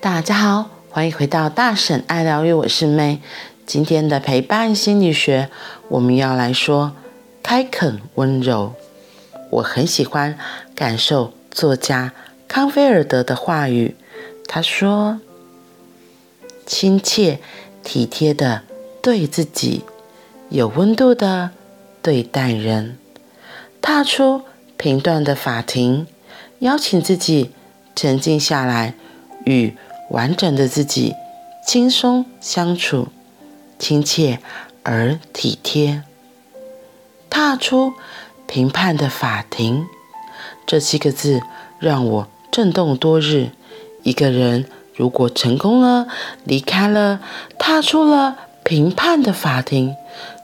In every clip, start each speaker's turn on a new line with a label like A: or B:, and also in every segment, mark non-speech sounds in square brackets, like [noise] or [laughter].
A: 大家好，欢迎回到大婶爱疗愈，我是 May。今天的陪伴心理学，我们要来说开垦温柔。我很喜欢感受作家康菲尔德的话语，他说：“亲切体贴的对自己，有温度的对待人，踏出评断的法庭，邀请自己沉静下来，与。”完整的自己，轻松相处，亲切而体贴。踏出评判的法庭，这七个字让我震动多日。一个人如果成功了，离开了，踏出了评判的法庭，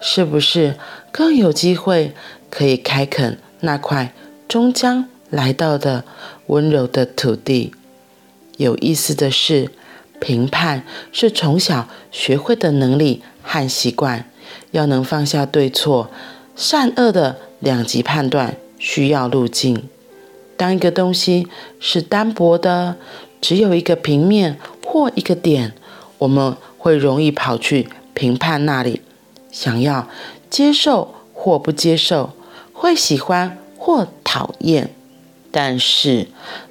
A: 是不是更有机会可以开垦那块终将来到的温柔的土地？有意思的是，评判是从小学会的能力和习惯。要能放下对错、善恶的两极判断，需要路径。当一个东西是单薄的，只有一个平面或一个点，我们会容易跑去评判那里，想要接受或不接受，会喜欢或讨厌。但是，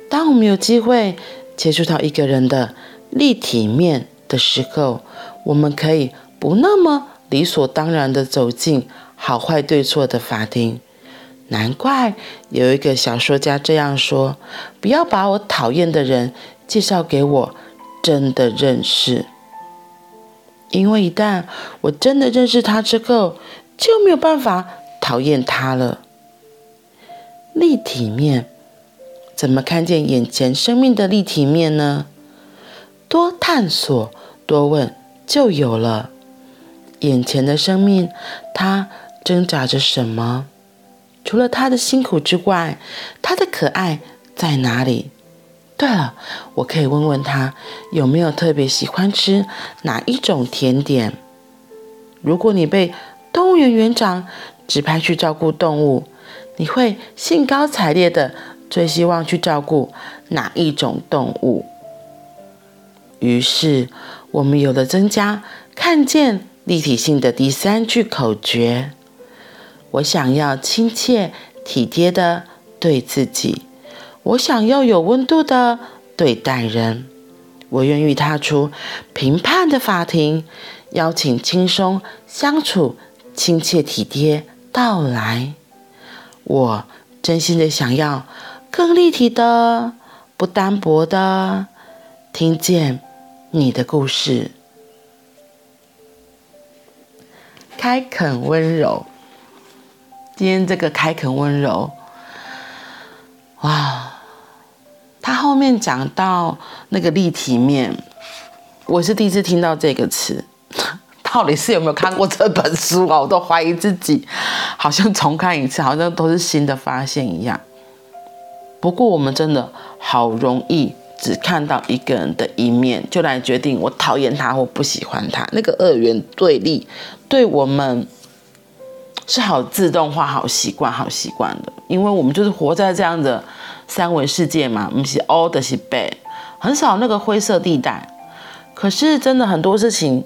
A: 当我们有机会，接触到一个人的立体面的时候，我们可以不那么理所当然的走进好坏对错的法庭。难怪有一个小说家这样说：“不要把我讨厌的人介绍给我真的认识，因为一旦我真的认识他之后，就没有办法讨厌他了。”立体面。怎么看见眼前生命的立体面呢？多探索，多问，就有了。眼前的生命，它挣扎着什么？除了它的辛苦之外，它的可爱在哪里？对了，我可以问问他有没有特别喜欢吃哪一种甜点。如果你被动物园园长指派去照顾动物，你会兴高采烈的。最希望去照顾哪一种动物？于是我们有了增加看见立体性的第三句口诀：我想要亲切体贴的对自己，我想要有温度的对待人，我愿意踏出评判的法庭，邀请轻松相处、亲切体贴到来。我真心的想要。更立体的，不单薄的，听见你的故事，开垦温柔。今天这个开垦温柔，哇！他后面讲到那个立体面，我是第一次听到这个词，到底是有没有看过这本书啊？我都怀疑自己，好像重看一次，好像都是新的发现一样。不过，我们真的好容易只看到一个人的一面，就来决定我讨厌他或不喜欢他。那个二元对立，对我们是好自动化、好习惯、好习惯的，因为我们就是活在这样的三维世界嘛，我们是 all 的是 bad，很少那个灰色地带。可是，真的很多事情，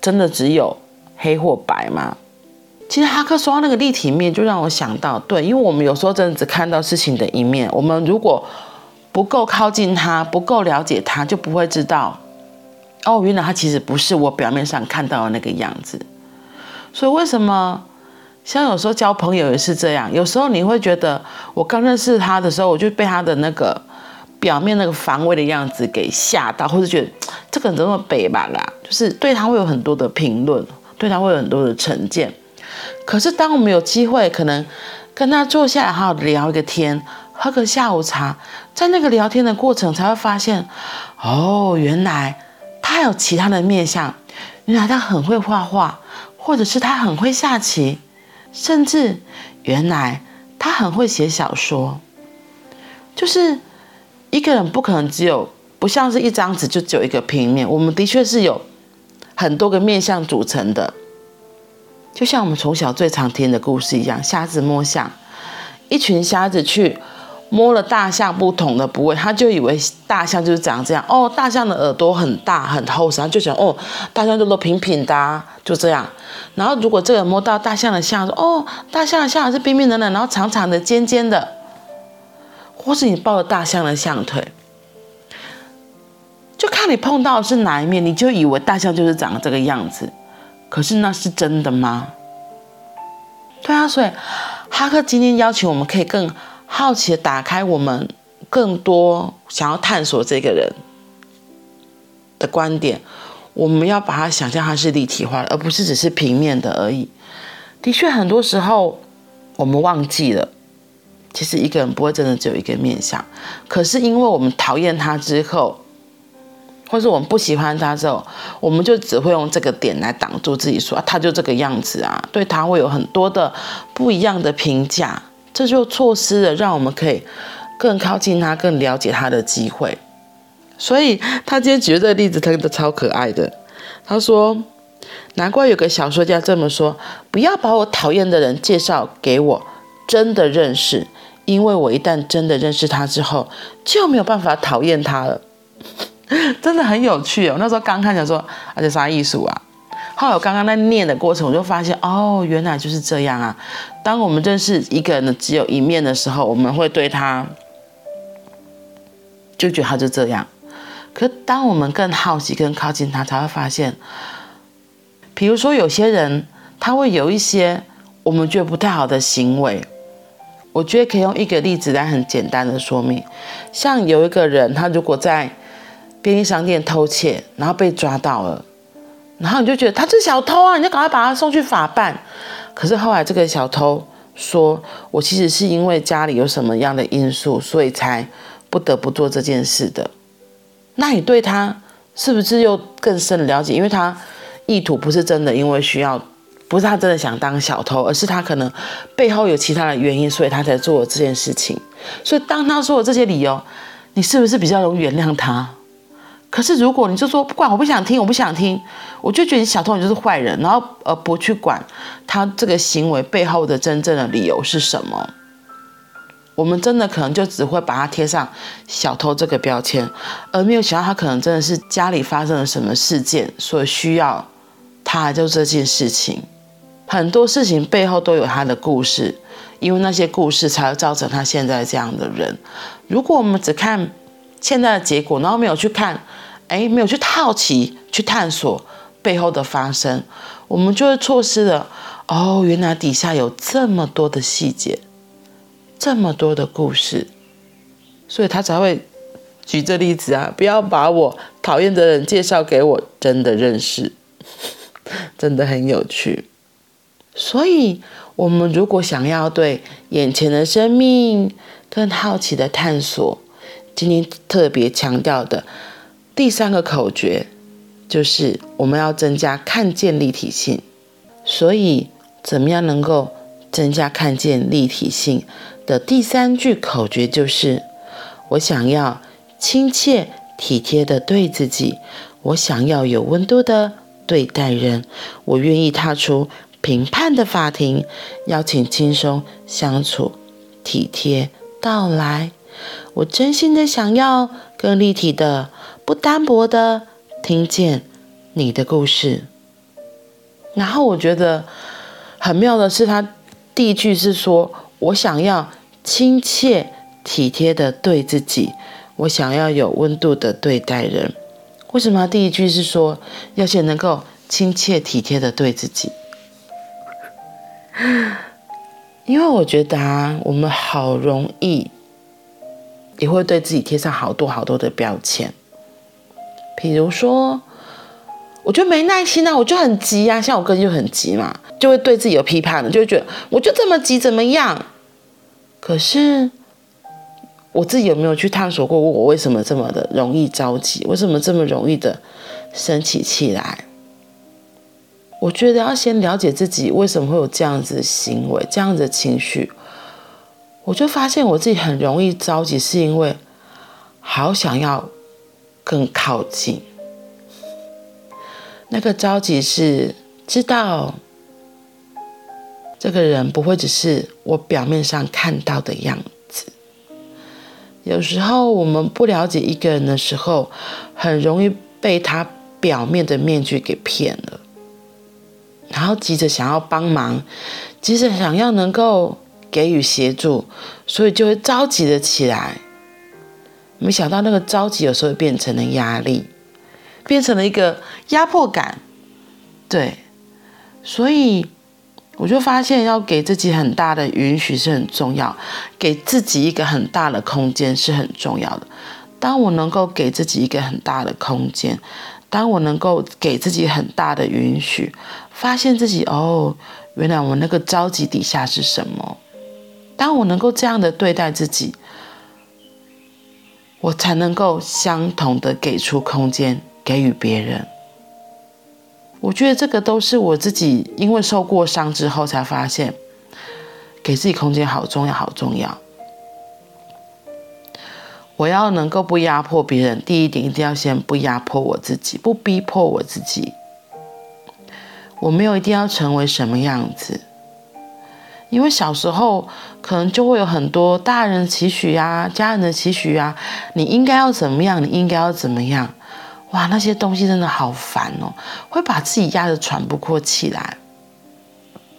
A: 真的只有黑或白吗？其实哈克说到那个立体面，就让我想到，对，因为我们有时候真的只看到事情的一面，我们如果不够靠近他，不够了解他，就不会知道，哦，原来他其实不是我表面上看到的那个样子。所以为什么像有时候交朋友也是这样？有时候你会觉得，我刚认识他的时候，我就被他的那个表面那个防卫的样子给吓到，或者觉得这个人怎么北吧啦，就是对他会有很多的评论，对他会有很多的成见。可是，当我们有机会，可能跟他坐下来好好聊一个天，喝个下午茶，在那个聊天的过程，才会发现，哦，原来他有其他的面相，原来他很会画画，或者是他很会下棋，甚至原来他很会写小说。就是一个人不可能只有，不像是一张纸就只有一个平面，我们的确是有很多个面相组成的。就像我们从小最常听的故事一样，瞎子摸象，一群瞎子去摸了大象不同的部位，他就以为大象就是长这样哦。大象的耳朵很大很厚实，他就想哦，大象就都平平的啊，就这样。然后如果这个摸到大象的象，说哦，大象的象是冰冰冷冷，然后长长的尖尖的，或是你抱着大象的象腿，就看你碰到的是哪一面，你就以为大象就是长这个样子。可是那是真的吗？对啊，所以哈克今天邀请我们，可以更。好奇的打开我们更多想要探索这个人的观点，我们要把它想象它是立体化的，而不是只是平面的而已。的确，很多时候我们忘记了，其实一个人不会真的只有一个面相。可是因为我们讨厌他之后，或是我们不喜欢他之后，我们就只会用这个点来挡住自己说，说他就这个样子啊，对他会有很多的不一样的评价。这就错失了让我们可以更靠近他、更了解他的机会。所以他今天举的这个例子，他的超可爱的。他说：“难怪有个小说家这么说，不要把我讨厌的人介绍给我真的认识，因为我一旦真的认识他之后，就没有办法讨厌他了。” [laughs] 真的很有趣哦。那时候刚看，想说，而且啥艺术啊？后来我刚刚在念的过程，我就发现哦，原来就是这样啊。当我们认识一个人的只有一面的时候，我们会对他就觉得他就这样。可当我们更好奇、更靠近他，才会发现，比如说有些人他会有一些我们觉得不太好的行为。我觉得可以用一个例子来很简单的说明，像有一个人，他如果在便利商店偷窃，然后被抓到了。然后你就觉得他是小偷啊，你就赶快把他送去法办。可是后来这个小偷说：“我其实是因为家里有什么样的因素，所以才不得不做这件事的。”那你对他是不是又更深的了解？因为他意图不是真的，因为需要，不是他真的想当小偷，而是他可能背后有其他的原因，所以他才做了这件事情。所以当他说了这些理由，你是不是比较容易原谅他？可是，如果你就说不管，我不想听，我不想听，我就觉得小偷你就是坏人，然后呃不去管他这个行为背后的真正的理由是什么，我们真的可能就只会把他贴上小偷这个标签，而没有想到他可能真的是家里发生了什么事件，所以需要他就这件事情，很多事情背后都有他的故事，因为那些故事才会造成他现在这样的人。如果我们只看现在的结果，然后没有去看。哎，没有去好奇、去探索背后的发生，我们就会错失了。哦，原来底下有这么多的细节，这么多的故事，所以他才会举这例子啊！不要把我讨厌的人介绍给我真的认识，[laughs] 真的很有趣。所以，我们如果想要对眼前的生命更好奇的探索，今天特别强调的。第三个口诀就是我们要增加看见立体性，所以怎么样能够增加看见立体性的第三句口诀就是：我想要亲切体贴的对自己，我想要有温度的对待人，我愿意踏出评判的法庭，邀请轻松相处，体贴到来。我真心的想要更立体的。不单薄的听见你的故事，然后我觉得很妙的是，他第一句是说：“我想要亲切体贴的对自己，我想要有温度的对待人。”为什么他第一句是说要先能够亲切体贴的对自己？[laughs] 因为我觉得啊，我们好容易也会对自己贴上好多好多的标签。比如说，我就没耐心啊，我就很急啊，像我个性就很急嘛，就会对自己有批判的，就会觉得我就这么急怎么样？可是我自己有没有去探索过，我为什么这么的容易着急？为什么这么容易的生起气来？我觉得要先了解自己为什么会有这样子的行为、这样子的情绪。我就发现我自己很容易着急，是因为好想要。更靠近，那个着急是知道这个人不会只是我表面上看到的样子，有时候我们不了解一个人的时候，很容易被他表面的面具给骗了，然后急着想要帮忙，急着想要能够给予协助，所以就会着急的起来。没想到那个着急有时候变成了压力，变成了一个压迫感。对，所以。我就发现，要给自己很大的允许是很重要，给自己一个很大的空间是很重要的。当我能够给自己一个很大的空间，当我能够给自己很大的允许，发现自己哦，原来我那个着急底下是什么？当我能够这样的对待自己，我才能够相同的给出空间，给予别人。我觉得这个都是我自己因为受过伤之后才发现，给自己空间好重要，好重要。我要能够不压迫别人，第一点一定要先不压迫我自己，不逼迫我自己。我没有一定要成为什么样子，因为小时候可能就会有很多大人的期许呀、家人的期许呀，你应该要怎么样，你应该要怎么样。哇，那些东西真的好烦哦，会把自己压得喘不过气来。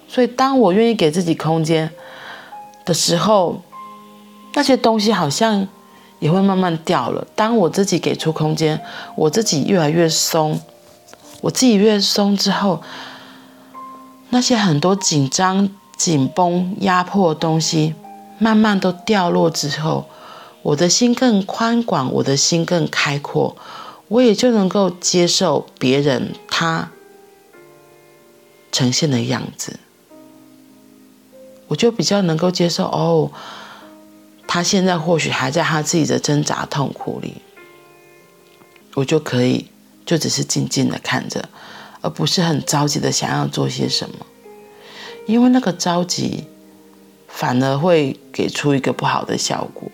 A: 所以，当我愿意给自己空间的时候，那些东西好像也会慢慢掉了。当我自己给出空间，我自己越来越松，我自己越松之后，那些很多紧张、紧绷、压迫的东西，慢慢都掉落之后，我的心更宽广，我的心更开阔。我也就能够接受别人他呈现的样子，我就比较能够接受哦，他现在或许还在他自己的挣扎痛苦里，我就可以就只是静静的看着，而不是很着急的想要做些什么，因为那个着急反而会给出一个不好的效果，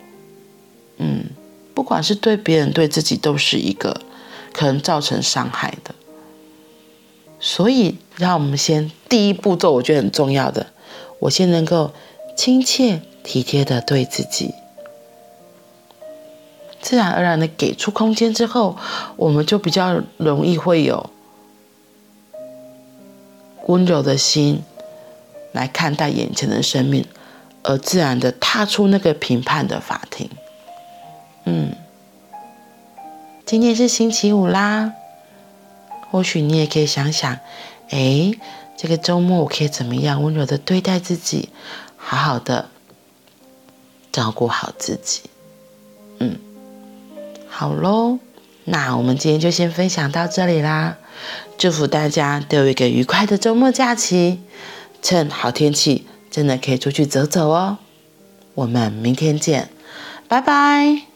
A: 嗯。不管是对别人对自己，都是一个可能造成伤害的。所以，让我们先第一步骤，我觉得很重要的，我先能够亲切体贴的对自己，自然而然的给出空间之后，我们就比较容易会有温柔的心来看待眼前的生命，而自然的踏出那个评判的法庭。嗯，今天是星期五啦，或许你也可以想想，哎，这个周末我可以怎么样温柔的对待自己，好好的照顾好自己。嗯，好喽，那我们今天就先分享到这里啦，祝福大家都有一个愉快的周末假期，趁好天气，真的可以出去走走哦。我们明天见，拜拜。